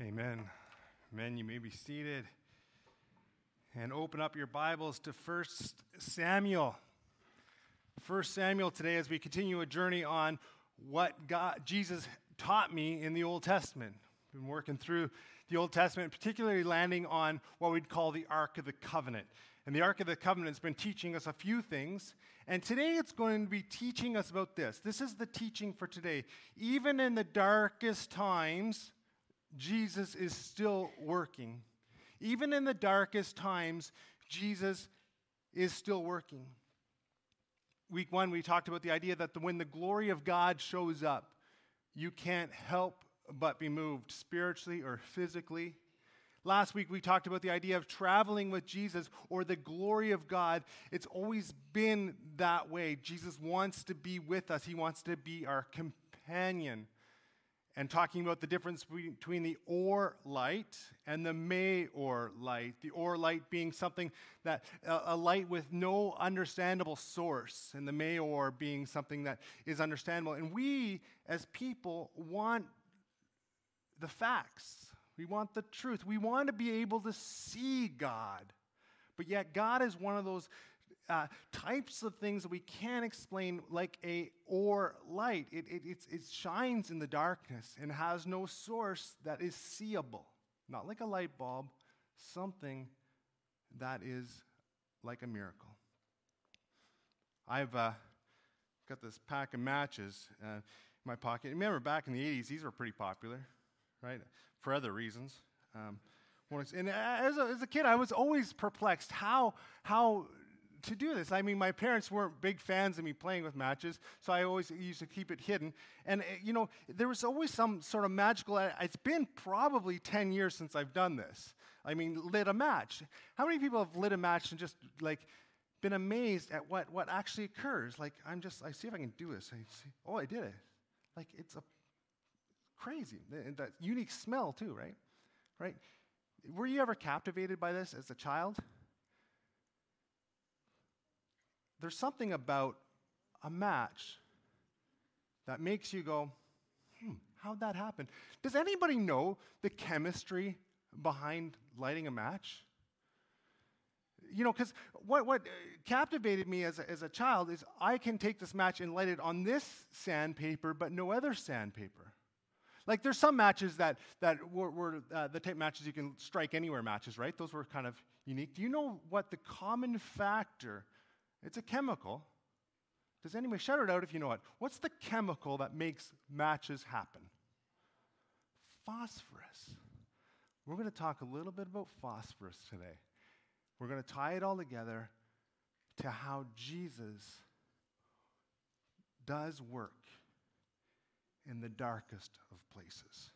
Amen. Men, you may be seated and open up your Bibles to 1 Samuel. 1 Samuel today as we continue a journey on what God, Jesus taught me in the Old Testament. Been working through the Old Testament, particularly landing on what we'd call the Ark of the Covenant. And the Ark of the Covenant has been teaching us a few things. And today it's going to be teaching us about this. This is the teaching for today. Even in the darkest times, Jesus is still working. Even in the darkest times, Jesus is still working. Week one, we talked about the idea that the, when the glory of God shows up, you can't help but be moved spiritually or physically. Last week, we talked about the idea of traveling with Jesus or the glory of God. It's always been that way. Jesus wants to be with us, He wants to be our companion and talking about the difference between the or light and the Maor light. The or light being something that, a light with no understandable source, and the Maor being something that is understandable. And we, as people, want the facts. We want the truth. We want to be able to see God. But yet, God is one of those uh, types of things that we can't explain like a or light. It, it, it shines in the darkness and has no source that is seeable. Not like a light bulb, something that is like a miracle. I've uh, got this pack of matches uh, in my pocket. Remember, back in the 80s, these were pretty popular, right? For other reasons. Um, and as a, as a, kid, I was always perplexed how, how to do this. I mean, my parents weren't big fans of me playing with matches, so I always used to keep it hidden. And, eh, you know, there was always some sort of magical, eh, it's been probably 10 years since I've done this. I mean, lit a match. How many people have lit a match and just, like, been amazed at what, what actually occurs? Like, I'm just, I see if I can do this. I see, oh, I did it. Like, it's a crazy. That unique smell, too, right? Right? Were you ever captivated by this as a child? There's something about a match that makes you go, hmm, how'd that happen? Does anybody know the chemistry behind lighting a match? You know, because what, what captivated me as a, as a child is I can take this match and light it on this sandpaper, but no other sandpaper. Like there's some matches that, that were, were uh, the type matches you can strike anywhere matches, right? Those were kind of unique. Do you know what the common factor it's a chemical. Does anybody shout it out if you know it? What's the chemical that makes matches happen? Phosphorus. We're going to talk a little bit about phosphorus today. We're going to tie it all together to how Jesus does work in the darkest of places.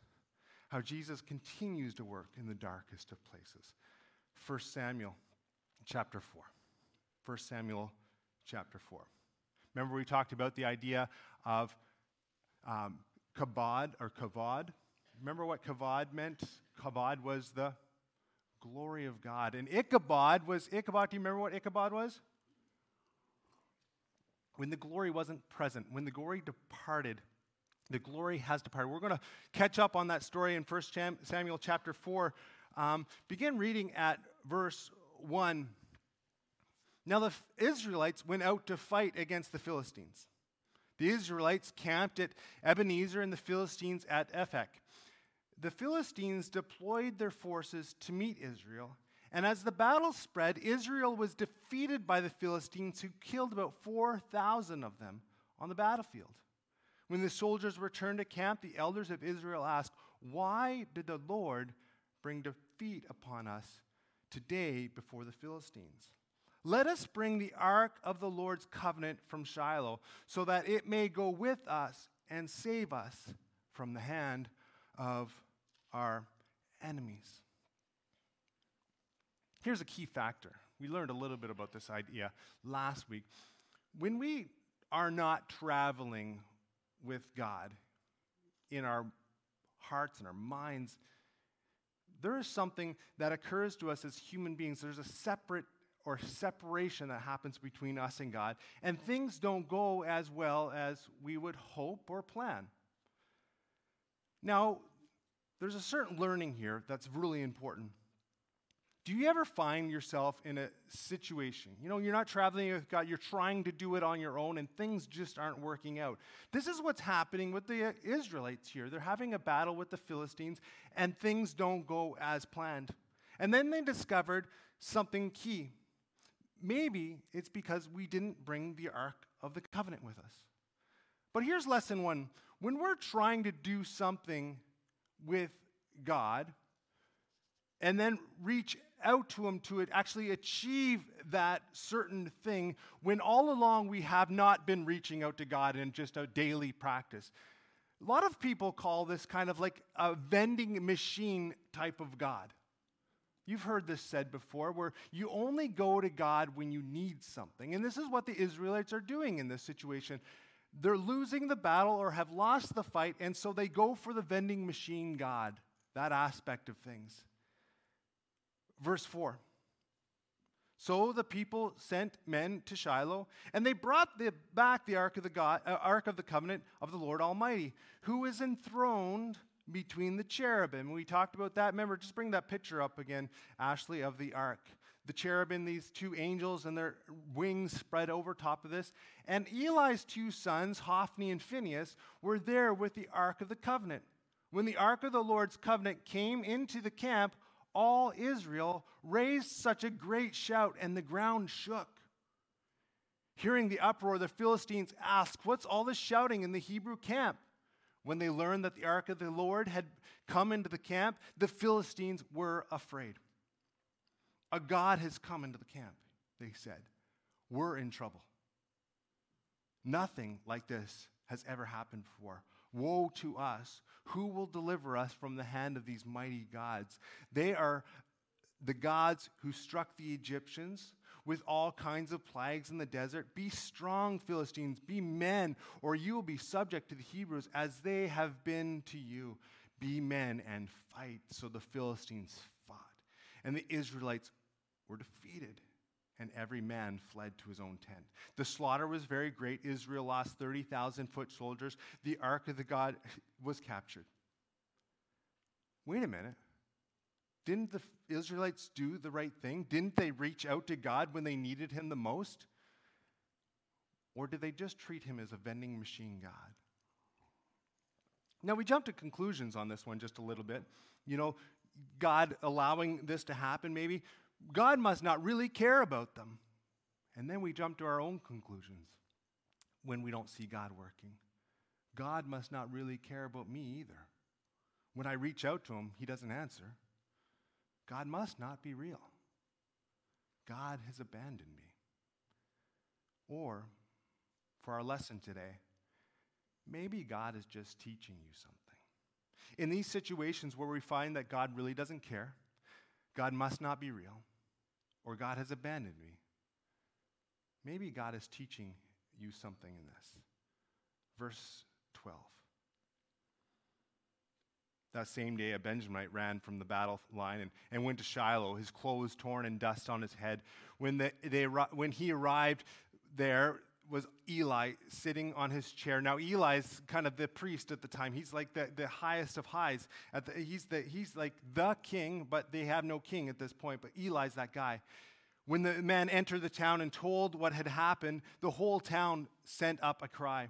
How Jesus continues to work in the darkest of places. 1 Samuel chapter 4. 1 Samuel chapter 4. Remember, we talked about the idea of um, kabod or kavod. Remember what kavod meant? Kavod was the glory of God. And Ichabod was, Ichabod, do you remember what Ichabod was? When the glory wasn't present, when the glory departed, the glory has departed. We're going to catch up on that story in 1 Samuel chapter 4. Um, begin reading at verse 1 now the Israelites went out to fight against the Philistines. The Israelites camped at Ebenezer and the Philistines at Aphek. The Philistines deployed their forces to meet Israel, and as the battle spread, Israel was defeated by the Philistines, who killed about 4,000 of them on the battlefield. When the soldiers returned to camp, the elders of Israel asked, Why did the Lord bring defeat upon us today before the Philistines? Let us bring the ark of the Lord's covenant from Shiloh, so that it may go with us and save us from the hand of our enemies. Here's a key factor. We learned a little bit about this idea last week. When we are not traveling with God in our hearts and our minds, there is something that occurs to us as human beings. There's a separate or separation that happens between us and God, and things don't go as well as we would hope or plan. Now, there's a certain learning here that's really important. Do you ever find yourself in a situation? You know, you're not traveling with God, you're trying to do it on your own, and things just aren't working out. This is what's happening with the uh, Israelites here. They're having a battle with the Philistines, and things don't go as planned. And then they discovered something key. Maybe it's because we didn't bring the Ark of the Covenant with us. But here's lesson one when we're trying to do something with God, and then reach out to Him to actually achieve that certain thing when all along we have not been reaching out to God in just a daily practice. A lot of people call this kind of like a vending machine type of God. You've heard this said before, where you only go to God when you need something. And this is what the Israelites are doing in this situation. They're losing the battle or have lost the fight, and so they go for the vending machine God, that aspect of things. Verse 4. So the people sent men to Shiloh, and they brought the, back the ark of the, God, uh, ark of the covenant of the Lord Almighty, who is enthroned between the cherubim. We talked about that. Remember, just bring that picture up again, Ashley, of the ark. The cherubim, these two angels, and their wings spread over top of this. And Eli's two sons, Hophni and Phinehas, were there with the ark of the covenant. When the ark of the Lord's covenant came into the camp, all Israel raised such a great shout, and the ground shook. Hearing the uproar, the Philistines asked, What's all this shouting in the Hebrew camp? When they learned that the ark of the Lord had come into the camp, the Philistines were afraid. A God has come into the camp, they said. We're in trouble. Nothing like this has ever happened before. Woe to us! Who will deliver us from the hand of these mighty gods? They are the gods who struck the Egyptians with all kinds of plagues in the desert. Be strong, Philistines, be men, or you will be subject to the Hebrews as they have been to you. Be men and fight. So the Philistines fought, and the Israelites were defeated and every man fled to his own tent. The slaughter was very great. Israel lost 30,000 foot soldiers. The ark of the God was captured. Wait a minute. Didn't the Israelites do the right thing? Didn't they reach out to God when they needed him the most? Or did they just treat him as a vending machine God? Now, we jump to conclusions on this one just a little bit. You know, God allowing this to happen, maybe. God must not really care about them. And then we jump to our own conclusions when we don't see God working. God must not really care about me either. When I reach out to him, he doesn't answer. God must not be real. God has abandoned me. Or, for our lesson today, maybe God is just teaching you something. In these situations where we find that God really doesn't care, God must not be real, or God has abandoned me. Maybe God is teaching you something in this. Verse 12. That same day, a Benjamite ran from the battle line and, and went to Shiloh, his clothes torn and dust on his head. When, the, they, when he arrived there, was Eli sitting on his chair. Now, Eli's kind of the priest at the time. He's like the, the highest of highs. The, he's, the, he's like the king, but they have no king at this point. But Eli's that guy. When the man entered the town and told what had happened, the whole town sent up a cry.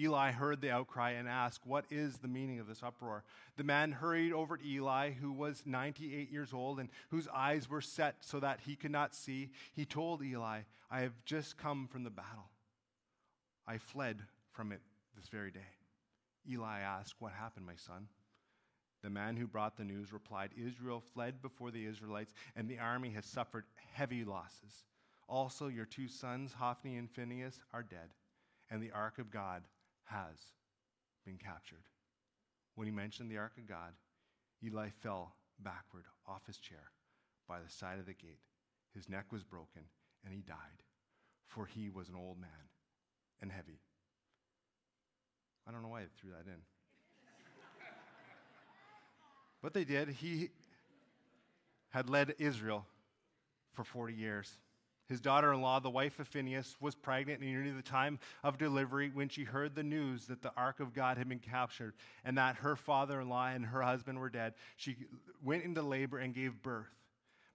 Eli heard the outcry and asked, What is the meaning of this uproar? The man hurried over to Eli, who was 98 years old and whose eyes were set so that he could not see. He told Eli, I have just come from the battle. I fled from it this very day. Eli asked, What happened, my son? The man who brought the news replied, Israel fled before the Israelites, and the army has suffered heavy losses. Also, your two sons, Hophni and Phinehas, are dead, and the ark of God has been captured. When he mentioned the ark of God, Eli fell backward off his chair by the side of the gate. His neck was broken, and he died, for he was an old man and heavy. I don't know why I threw that in. but they did. He had led Israel for 40 years. His daughter in law, the wife of Phinehas, was pregnant and near the time of delivery when she heard the news that the ark of God had been captured and that her father in law and her husband were dead. She went into labor and gave birth,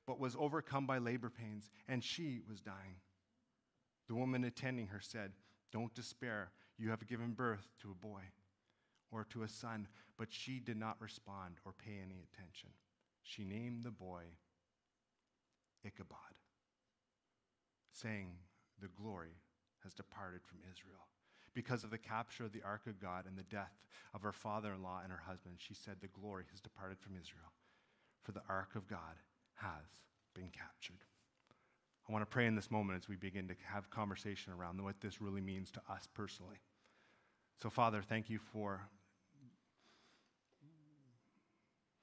but was overcome by labor pains, and she was dying. The woman attending her said, Don't despair. You have given birth to a boy or to a son. But she did not respond or pay any attention. She named the boy Ichabod saying, The glory has departed from Israel. Because of the capture of the ark of God and the death of her father in law and her husband, she said, The glory has departed from Israel, for the ark of God has been captured. I want to pray in this moment as we begin to have conversation around what this really means to us personally. So, Father, thank you for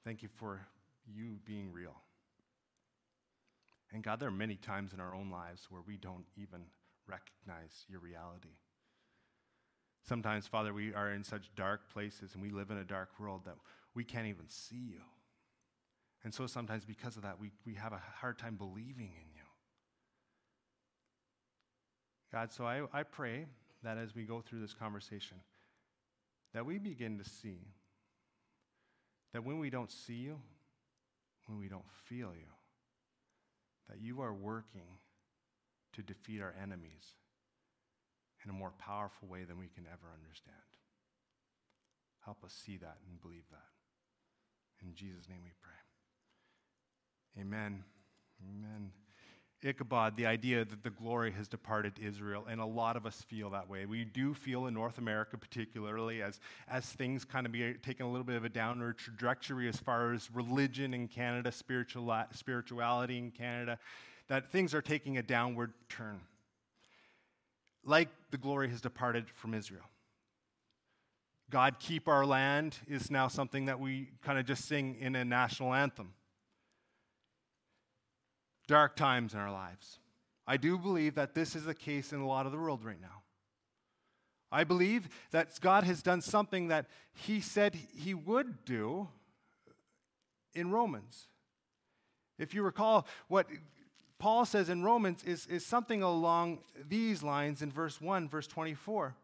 thank you for you being real. And God, there are many times in our own lives where we don't even recognize your reality. Sometimes, Father, we are in such dark places and we live in a dark world that we can't even see you. And so sometimes, because of that, we, we have a hard time believing in you. God, so I, I pray that as we go through this conversation, that we begin to see that when we don't see you, when we don't feel you, that you are working to defeat our enemies in a more powerful way than we can ever understand. Help us see that and believe that. In Jesus' name we pray. Amen. Amen. Ichabod, the idea that the glory has departed Israel, and a lot of us feel that way. We do feel in North America, particularly, as, as things kind of be taking a little bit of a downward trajectory as far as religion in Canada, spiritual, spirituality in Canada, that things are taking a downward turn. Like the glory has departed from Israel. God keep our land is now something that we kind of just sing in a national anthem dark times in our lives. I do believe that this is the case in a lot of the world right now. I believe that God has done something that He said He would do in Romans. If you recall, what Paul says in Romans is, is something along these lines in verse 1, verse 24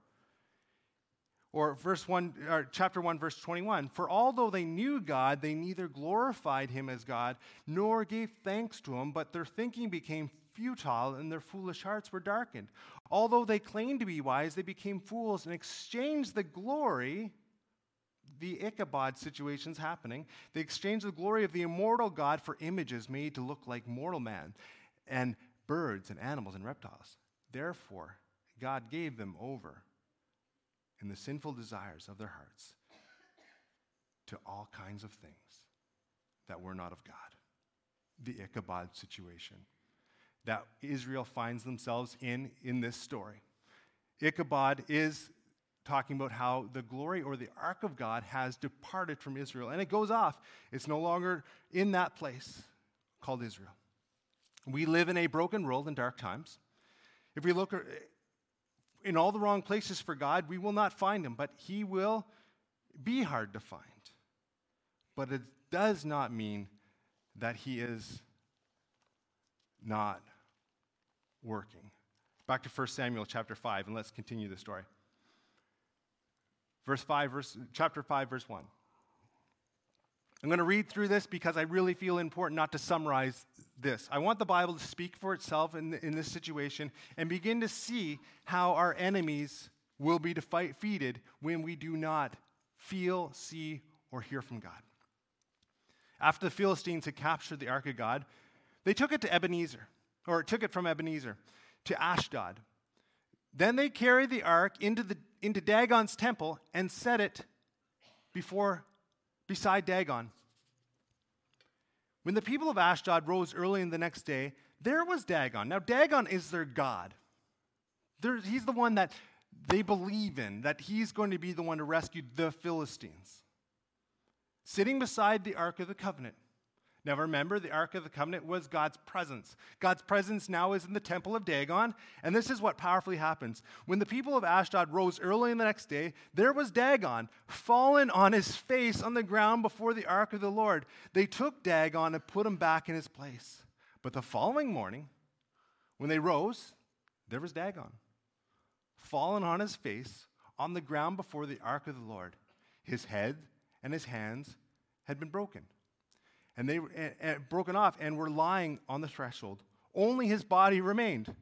or verse 1 or chapter 1 verse 21 for although they knew god they neither glorified him as god nor gave thanks to him but their thinking became futile and their foolish hearts were darkened. Although they claimed to be wise they became fools and exchanged the glory the ichabod situation's happening they exchanged the glory of the immortal god for images made to look like mortal man and birds and animals and reptiles. Therefore god gave them over and the sinful desires of their hearts to all kinds of things that were not of God. The Ichabod situation that Israel finds themselves in in this story. Ichabod is talking about how the glory or the ark of God has departed from Israel and it goes off. It's no longer in that place called Israel. We live in a broken world in dark times. If we look in all the wrong places for God, we will not find him, but he will be hard to find. But it does not mean that he is not working. Back to 1 Samuel chapter 5, and let's continue the story. Verse 5, verse, chapter 5, verse 1. I'm going to read through this because I really feel important not to summarize this. I want the Bible to speak for itself in, in this situation and begin to see how our enemies will be defeated when we do not feel, see, or hear from God. After the Philistines had captured the Ark of God, they took it to Ebenezer, or took it from Ebenezer to Ashdod. Then they carried the ark into, the, into Dagon's temple and set it before beside Dagon. When the people of Ashdod rose early in the next day, there was Dagon. Now, Dagon is their god. They're, he's the one that they believe in, that he's going to be the one to rescue the Philistines. Sitting beside the Ark of the Covenant. Now remember, the Ark of the Covenant was God's presence. God's presence now is in the temple of Dagon, and this is what powerfully happens. When the people of Ashdod rose early in the next day, there was Dagon, fallen on his face on the ground before the Ark of the Lord. They took Dagon and put him back in his place. But the following morning, When they rose, there was Dagon, fallen on his face on the ground before the ark of the Lord. His head and his hands had been broken, and they were broken off and were lying on the threshold. Only his body remained.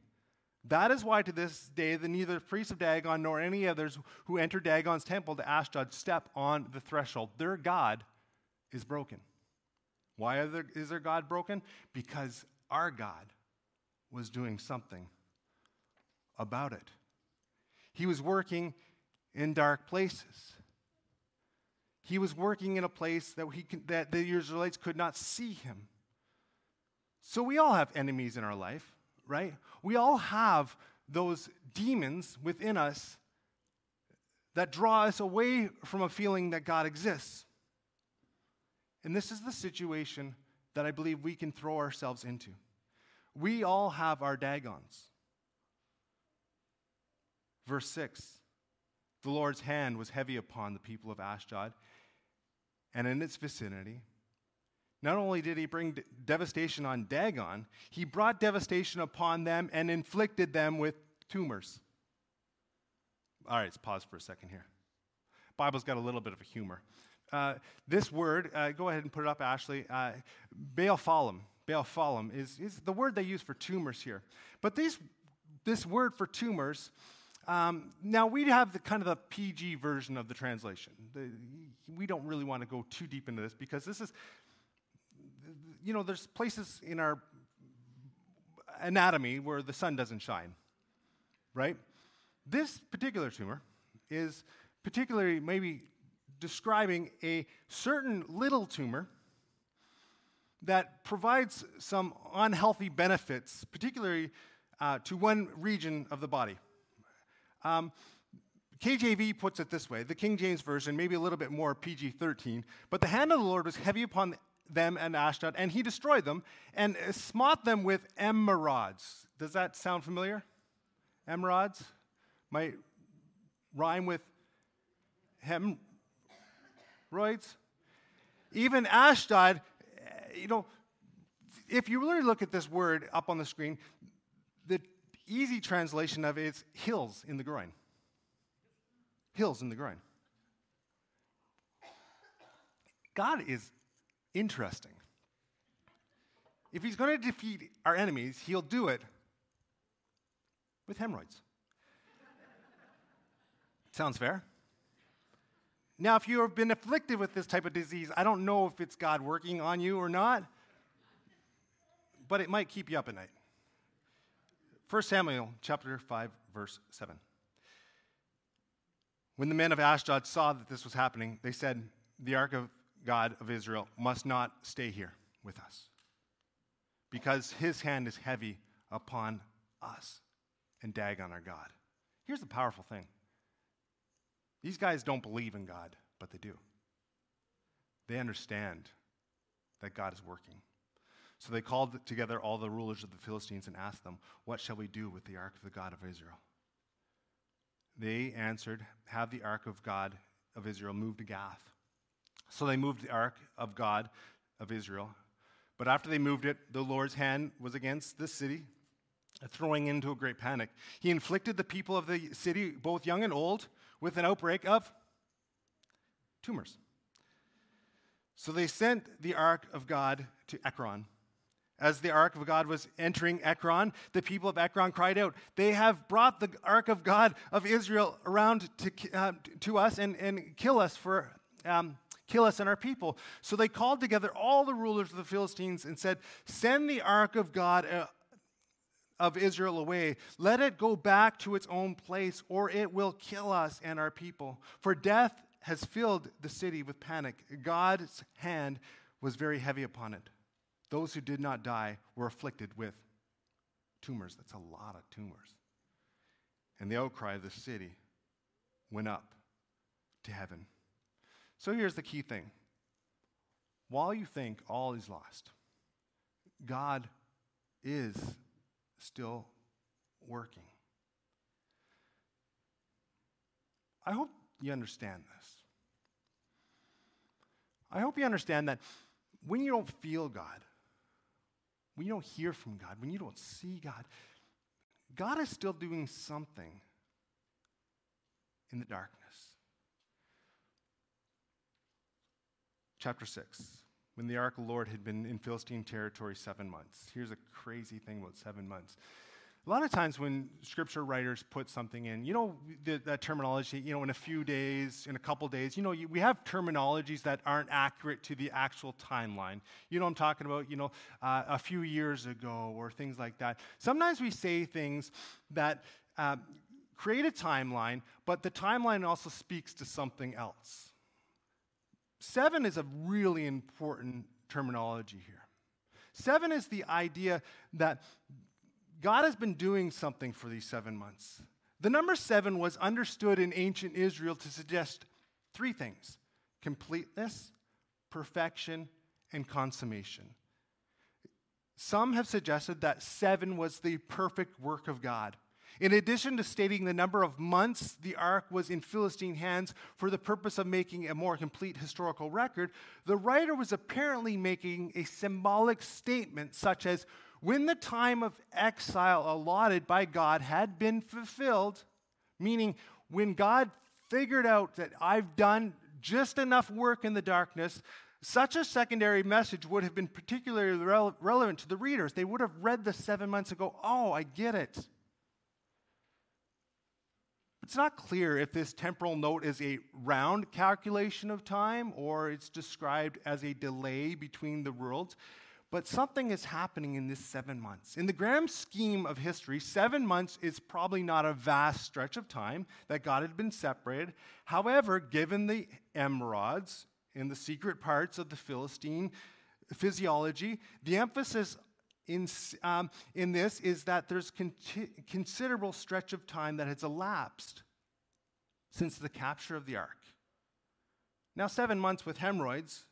That is why to this day the neither priests of Dagon nor any others who enter Dagon's temple to Ashdod step on the threshold. Their God is broken. Why there, is their God broken? Because our God was doing something about it. He was working in dark places. He was working in a place that, he, that the Israelites could not see him. So we all have enemies in our life, right? We all have those demons within us that draw us away from a feeling that God exists. And this is the situation that I believe we can throw ourselves into. We all have our Dagons. Verse 6 The Lord's hand was heavy upon the people of Ashdod and in its vicinity. Not only did he bring devastation on Dagon, he brought devastation upon them and inflicted them with tumors. All right, let's pause for a second here. Bible's got a little bit of a humor. Uh, this word, uh, go ahead and put it up, Ashley. Uh. Baalphalim is, is the word they use for tumors here. But these, this word for tumors, um, now we have the kind of the PG version of the translation. The, we don't really want to go too deep into this because this is, you know, there's places in our anatomy where the sun doesn't shine, right? This particular tumor is particularly maybe describing a certain little tumor that provides some unhealthy benefits, particularly uh, to one region of the body. Um, KJV puts it this way the King James Version, maybe a little bit more PG 13, but the hand of the Lord was heavy upon them and Ashdod, and he destroyed them and smote them with emerods. Does that sound familiar? Emerods might rhyme with hem, roids. Even Ashdod, you know, if you really look at this word up on the screen, the easy translation of it is hills in the groin. Hills in the groin. God is interesting. If he's going to defeat our enemies, he'll do it with hemorrhoids. Sounds fair? Now, if you have been afflicted with this type of disease, I don't know if it's God working on you or not, but it might keep you up at night. 1 Samuel chapter 5 verse 7. When the men of Ashdod saw that this was happening, they said, "The ark of God of Israel must not stay here with us, because his hand is heavy upon us and Dagon our God." Here's the powerful thing. These guys don't believe in God, but they do. They understand that God is working. So they called together all the rulers of the Philistines and asked them, What shall we do with the ark of the God of Israel? They answered, Have the ark of God of Israel moved to Gath. So they moved the ark of God of Israel. But after they moved it, the Lord's hand was against the city, throwing into a great panic. He inflicted the people of the city, both young and old, with an outbreak of tumors. So they sent the ark of God to Ekron. As the ark of God was entering Ekron, the people of Ekron cried out, They have brought the ark of God of Israel around to, uh, to us and, and kill us for. Um, kill us and our people. So they called together all the rulers of the Philistines and said, Send the ark of God uh, of Israel away. Let it go back to its own place, or it will kill us and our people. For death has filled the city with panic. God's hand was very heavy upon it. Those who did not die were afflicted with tumors. That's a lot of tumors. And the outcry of the city went up to heaven. So here's the key thing while you think all is lost, God is still working. I hope you understand this. I hope you understand that when you don't feel God, when you don't hear from God, when you don't see God, God is still doing something in the darkness. Chapter 6. When the ark of the Lord had been in Philistine territory seven months. Here's a crazy thing about seven months. A lot of times when scripture writers put something in, you know, the, that terminology, you know, in a few days, in a couple days, you know, you, we have terminologies that aren't accurate to the actual timeline. You know I'm talking about, you know, uh, a few years ago or things like that. Sometimes we say things that uh, create a timeline, but the timeline also speaks to something else. Seven is a really important terminology here. Seven is the idea that God has been doing something for these seven months. The number seven was understood in ancient Israel to suggest three things completeness, perfection, and consummation. Some have suggested that seven was the perfect work of God. In addition to stating the number of months the ark was in Philistine hands for the purpose of making a more complete historical record, the writer was apparently making a symbolic statement such as when the time of exile allotted by God had been fulfilled, meaning when God figured out that I've done just enough work in the darkness, such a secondary message would have been particularly rele- relevant to the readers. They would have read the seven months and go, Oh, I get it. It's not clear if this temporal note is a round calculation of time or it's described as a delay between the worlds. But something is happening in this seven months. In the grand scheme of history, seven months is probably not a vast stretch of time that God had been separated. However, given the emerods in the secret parts of the Philistine physiology, the emphasis in, um, in this is that there's considerable stretch of time that has elapsed since the capture of the ark. Now, seven months with hemorrhoids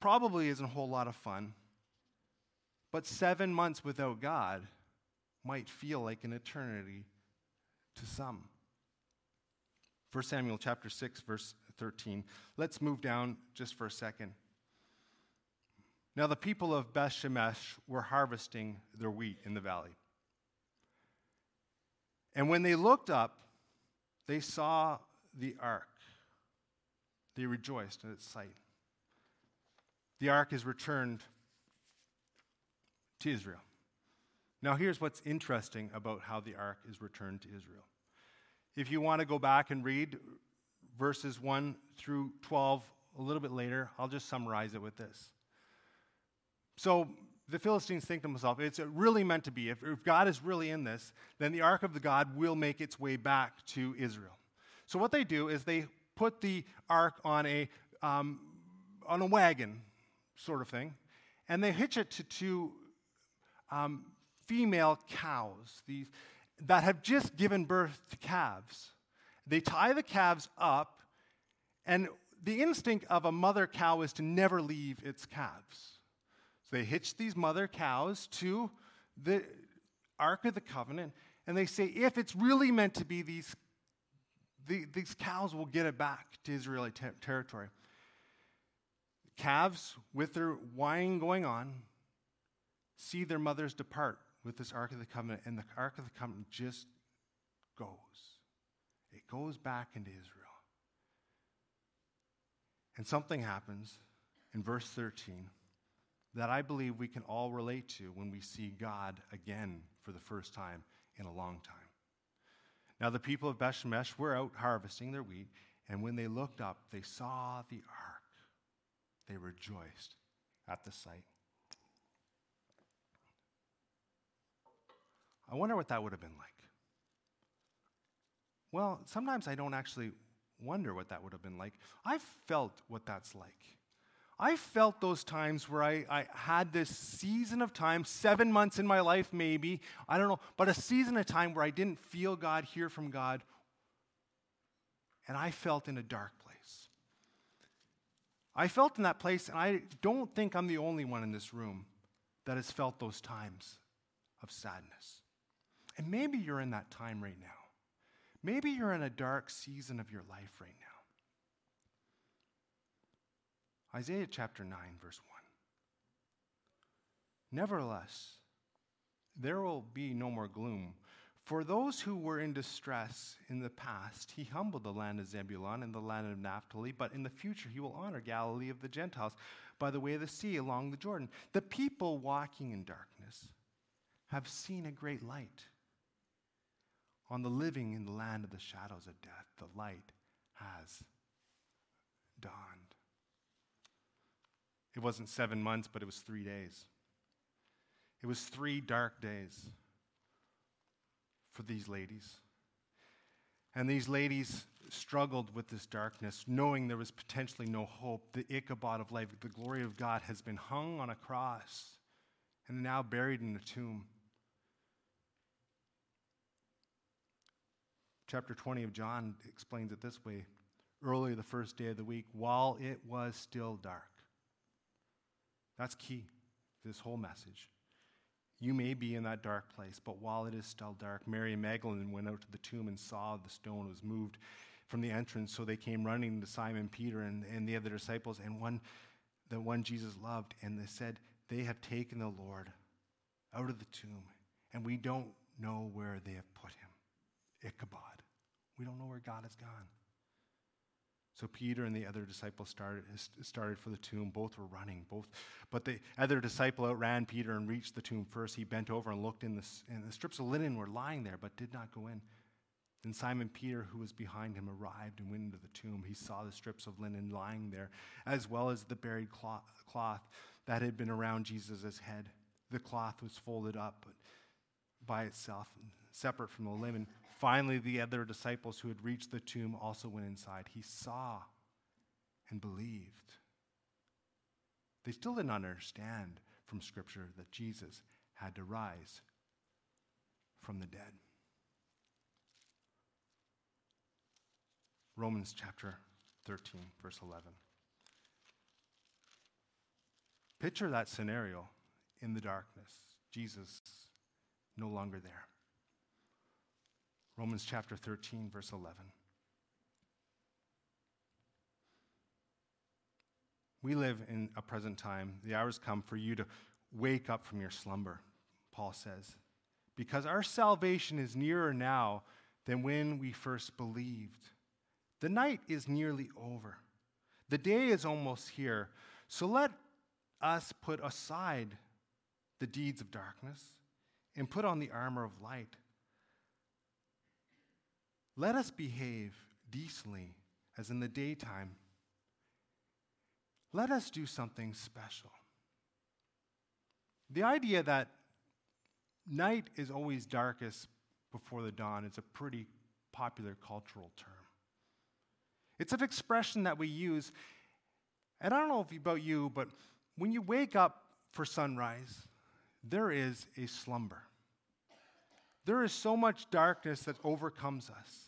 probably isn't a whole lot of fun, but seven months without God might feel like an eternity to some. 1 Samuel chapter 6 verse 13. Let's move down just for a second. Now the people of Beth Shemesh were harvesting their wheat in the valley. And when they looked up, they saw the ark. They rejoiced at its sight the ark is returned to Israel. Now, here's what's interesting about how the ark is returned to Israel. If you want to go back and read verses 1 through 12 a little bit later, I'll just summarize it with this. So, the Philistines think to themselves, it's really meant to be. If, if God is really in this, then the ark of the God will make its way back to Israel. So, what they do is they put the ark on a, um, on a wagon sort of thing. And they hitch it to two um, female cows these, that have just given birth to calves. They tie the calves up, and the instinct of a mother cow is to never leave its calves. So they hitch these mother cows to the Ark of the Covenant, and they say, if it's really meant to be, these, the, these cows will get it back to Israeli ter- territory calves with their wine going on see their mothers depart with this Ark of the Covenant, and the Ark of the Covenant just goes. It goes back into Israel. And something happens in verse 13 that I believe we can all relate to when we see God again for the first time in a long time. Now, the people of Bethshemesh were out harvesting their wheat, and when they looked up, they saw the ark they rejoiced at the sight. I wonder what that would have been like. Well, sometimes I don't actually wonder what that would have been like. I've felt what that's like. I felt those times where I, I had this season of time, seven months in my life maybe, I don't know, but a season of time where I didn't feel God, hear from God, and I felt in a dark. I felt in that place, and I don't think I'm the only one in this room that has felt those times of sadness. And maybe you're in that time right now. Maybe you're in a dark season of your life right now. Isaiah chapter 9, verse 1. Nevertheless, there will be no more gloom. For those who were in distress in the past, he humbled the land of Zebulun and the land of Naphtali, but in the future he will honor Galilee of the Gentiles by the way of the sea along the Jordan. The people walking in darkness have seen a great light. On the living in the land of the shadows of death, the light has dawned. It wasn't seven months, but it was three days. It was three dark days for these ladies. And these ladies struggled with this darkness, knowing there was potentially no hope. The Ichabod of life, the glory of God, has been hung on a cross and now buried in a tomb. Chapter 20 of John explains it this way early the first day of the week, while it was still dark. That's key this whole message. You may be in that dark place, but while it is still dark, Mary and Magdalene went out to the tomb and saw the stone was moved from the entrance. So they came running to Simon Peter and, and the other disciples, and one, the one Jesus loved, and they said, They have taken the Lord out of the tomb, and we don't know where they have put him. Ichabod. We don't know where God has gone. So Peter and the other disciple started, started for the tomb. Both were running. Both, but the other disciple outran Peter and reached the tomb first. He bent over and looked in the, and the strips of linen were lying there, but did not go in. Then Simon Peter, who was behind him, arrived and went into the tomb. He saw the strips of linen lying there, as well as the buried cloth that had been around Jesus' head. The cloth was folded up by itself, separate from the linen. Finally, the other disciples who had reached the tomb also went inside. He saw and believed. They still didn't understand from Scripture that Jesus had to rise from the dead. Romans chapter 13, verse 11. Picture that scenario in the darkness. Jesus no longer there. Romans chapter 13, verse 11. We live in a present time. The hours come for you to wake up from your slumber, Paul says, because our salvation is nearer now than when we first believed. The night is nearly over, the day is almost here. So let us put aside the deeds of darkness and put on the armor of light. Let us behave decently as in the daytime. Let us do something special. The idea that night is always darkest before the dawn is a pretty popular cultural term. It's an expression that we use, and I don't know about you, but when you wake up for sunrise, there is a slumber. There is so much darkness that overcomes us.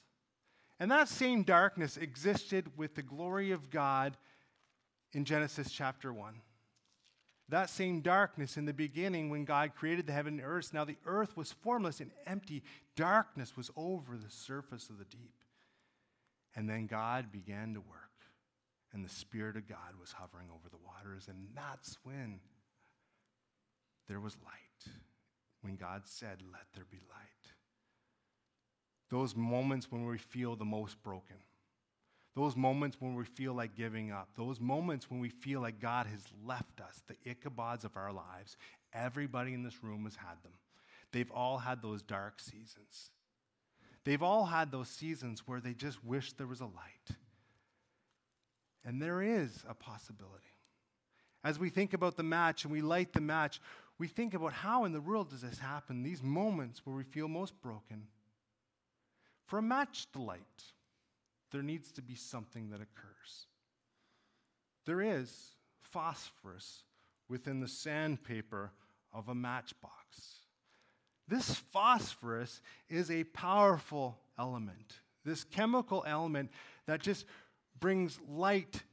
And that same darkness existed with the glory of God in Genesis chapter 1. That same darkness in the beginning when God created the heaven and earth, now the earth was formless and empty. Darkness was over the surface of the deep. And then God began to work, and the Spirit of God was hovering over the waters. And that's when there was light, when God said, Let there be light those moments when we feel the most broken, those moments when we feel like giving up, those moments when we feel like God has left us, the Ichabods of our lives. Everybody in this room has had them. They've all had those dark seasons. They've all had those seasons where they just wish there was a light. And there is a possibility. As we think about the match and we light the match, we think about how in the world does this happen? These moments where we feel most broken for a match to light, there needs to be something that occurs. There is phosphorus within the sandpaper of a matchbox. This phosphorus is a powerful element, this chemical element that just brings light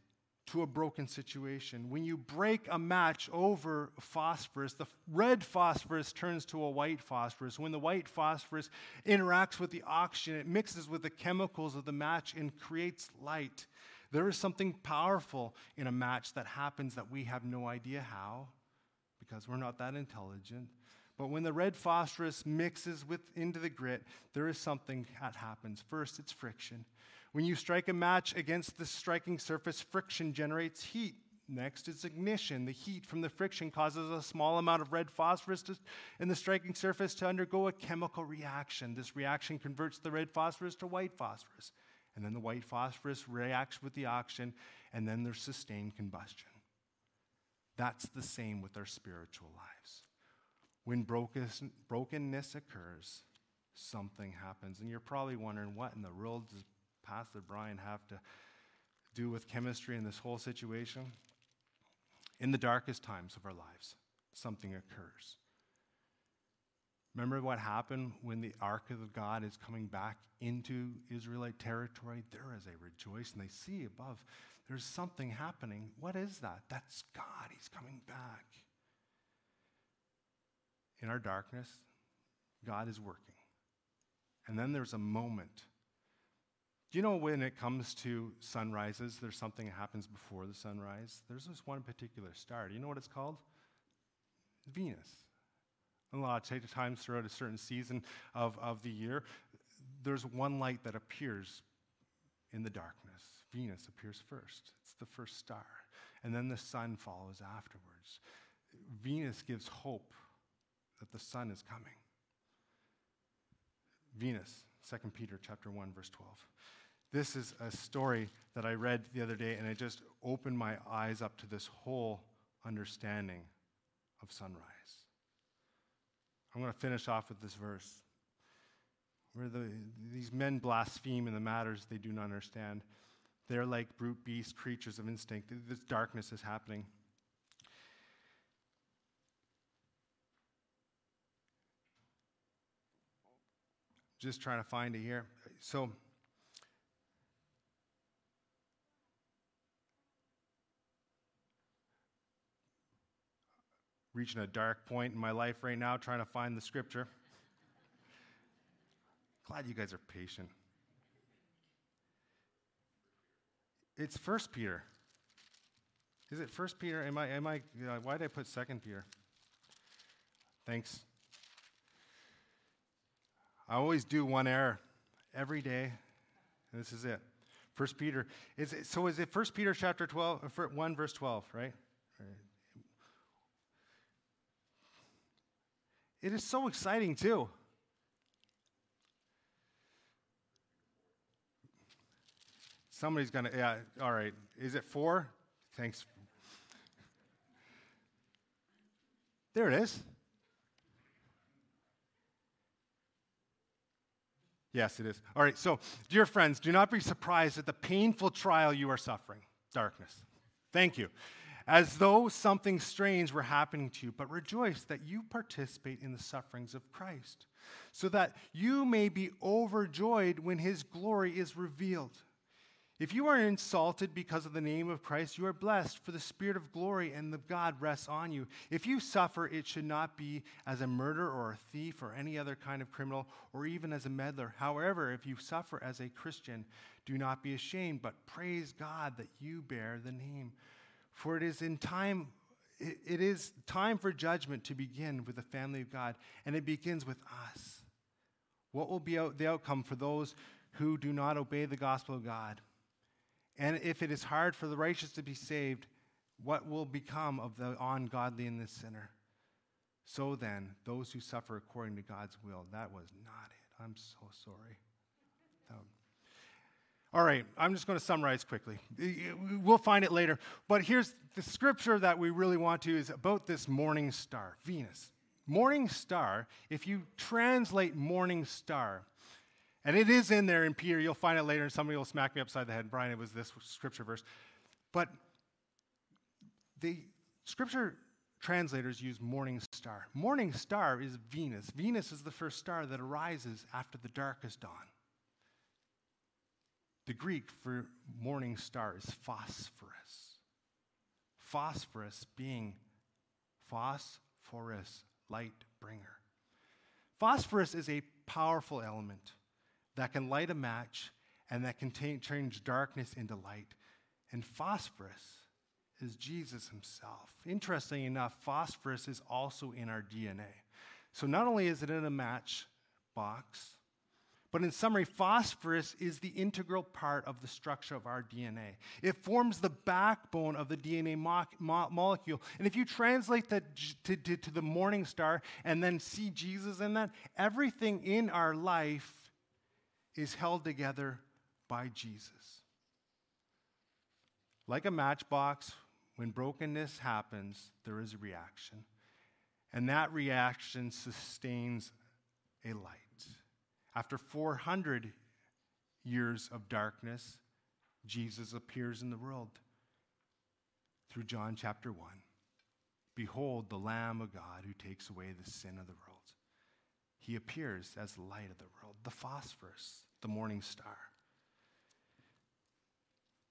to a broken situation. When you break a match over phosphorus, the red phosphorus turns to a white phosphorus. When the white phosphorus interacts with the oxygen, it mixes with the chemicals of the match and creates light. There is something powerful in a match that happens that we have no idea how, because we're not that intelligent. But when the red phosphorus mixes with, into the grit, there is something that happens. First, it's friction. When you strike a match against the striking surface, friction generates heat. Next is ignition. The heat from the friction causes a small amount of red phosphorus to, in the striking surface to undergo a chemical reaction. This reaction converts the red phosphorus to white phosphorus. And then the white phosphorus reacts with the oxygen, and then there's sustained combustion. That's the same with our spiritual lives. When brokenness occurs, something happens. And you're probably wondering, what in the world Pastor Brian have to do with chemistry in this whole situation? In the darkest times of our lives, something occurs. Remember what happened when the ark of God is coming back into Israelite territory? There is a rejoice, and they see above there's something happening. What is that? That's God. He's coming back. In our darkness, God is working. And then there's a moment. Do you know when it comes to sunrises, there's something that happens before the sunrise? There's this one particular star. Do you know what it's called? Venus. A lot of times throughout a certain season of, of the year, there's one light that appears in the darkness. Venus appears first, it's the first star. And then the sun follows afterwards. Venus gives hope that the sun is coming. Venus, 2 Peter chapter 1 verse 12. This is a story that I read the other day and it just opened my eyes up to this whole understanding of sunrise. I'm going to finish off with this verse where the, these men blaspheme in the matters they do not understand. They're like brute beasts, creatures of instinct. This darkness is happening. Just trying to find it here. So, reaching a dark point in my life right now, trying to find the scripture. Glad you guys are patient. It's First Peter. Is it First Peter? Am I? Am I? Uh, why did I put Second Peter? Thanks. I always do one error every day. And this is it. First Peter. Is it, so is it First Peter chapter 12, uh, 1 verse 12, right? It is so exciting, too. Somebody's going to, yeah, all right. Is it four? Thanks. There it is. Yes, it is. All right, so, dear friends, do not be surprised at the painful trial you are suffering darkness. Thank you as though something strange were happening to you, but rejoice that you participate in the sufferings of Christ, so that you may be overjoyed when his glory is revealed. If you are insulted because of the name of Christ, you are blessed, for the Spirit of glory and of God rests on you. If you suffer, it should not be as a murderer or a thief or any other kind of criminal or even as a meddler. However, if you suffer as a Christian, do not be ashamed, but praise God that you bear the name for it is in time it is time for judgment to begin with the family of God, and it begins with us. What will be the outcome for those who do not obey the gospel of God? And if it is hard for the righteous to be saved, what will become of the ungodly and the sinner? So then, those who suffer according to God's will, that was not it. I'm so sorry. All right, I'm just going to summarize quickly. We'll find it later. But here's the scripture that we really want to is about this morning star, Venus. Morning star, if you translate morning star, and it is in there in Peter, you'll find it later, and somebody will smack me upside the head. Brian, it was this scripture verse. But the scripture translators use morning star. Morning star is Venus. Venus is the first star that arises after the darkest dawn. The Greek for morning star is phosphorus. Phosphorus being phosphorus, light bringer. Phosphorus is a powerful element that can light a match and that can t- change darkness into light. And phosphorus is Jesus himself. Interesting enough, phosphorus is also in our DNA. So not only is it in a match box, but in summary, phosphorus is the integral part of the structure of our DNA. It forms the backbone of the DNA mo- mo- molecule. And if you translate that to, to, to the morning star and then see Jesus in that, everything in our life is held together by Jesus. Like a matchbox, when brokenness happens, there is a reaction. And that reaction sustains a light. After 400 years of darkness, Jesus appears in the world through John chapter 1. Behold, the Lamb of God who takes away the sin of the world. He appears as the light of the world, the phosphorus, the morning star.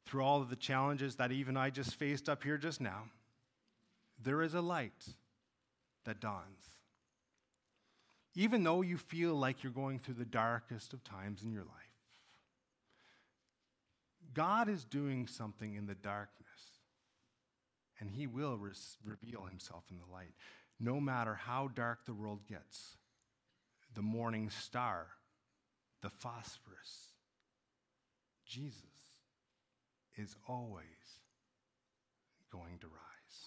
Through all of the challenges that even I just faced up here just now, there is a light that dawns. Even though you feel like you're going through the darkest of times in your life, God is doing something in the darkness, and He will reveal Himself in the light. No matter how dark the world gets, the morning star, the phosphorus, Jesus is always going to rise.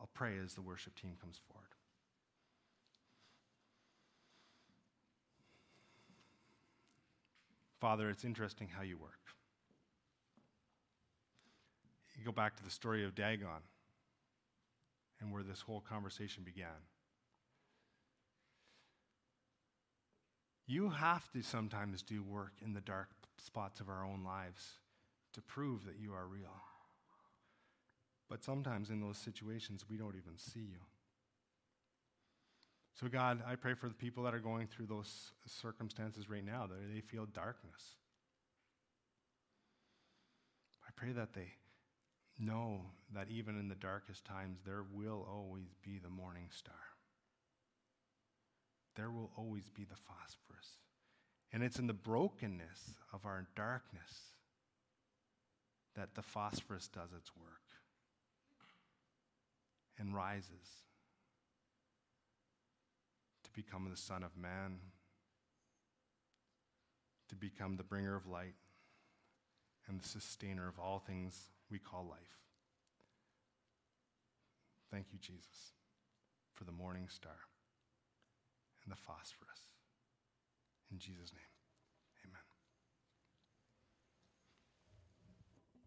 I'll pray as the worship team comes forward. Father, it's interesting how you work. You go back to the story of Dagon and where this whole conversation began. You have to sometimes do work in the dark spots of our own lives to prove that you are real. But sometimes in those situations, we don't even see you. So, God, I pray for the people that are going through those circumstances right now, that they feel darkness. I pray that they know that even in the darkest times, there will always be the morning star. There will always be the phosphorus. And it's in the brokenness of our darkness that the phosphorus does its work and rises become the Son of Man, to become the bringer of light and the sustainer of all things we call life. Thank you, Jesus, for the morning star and the phosphorus. In Jesus' name.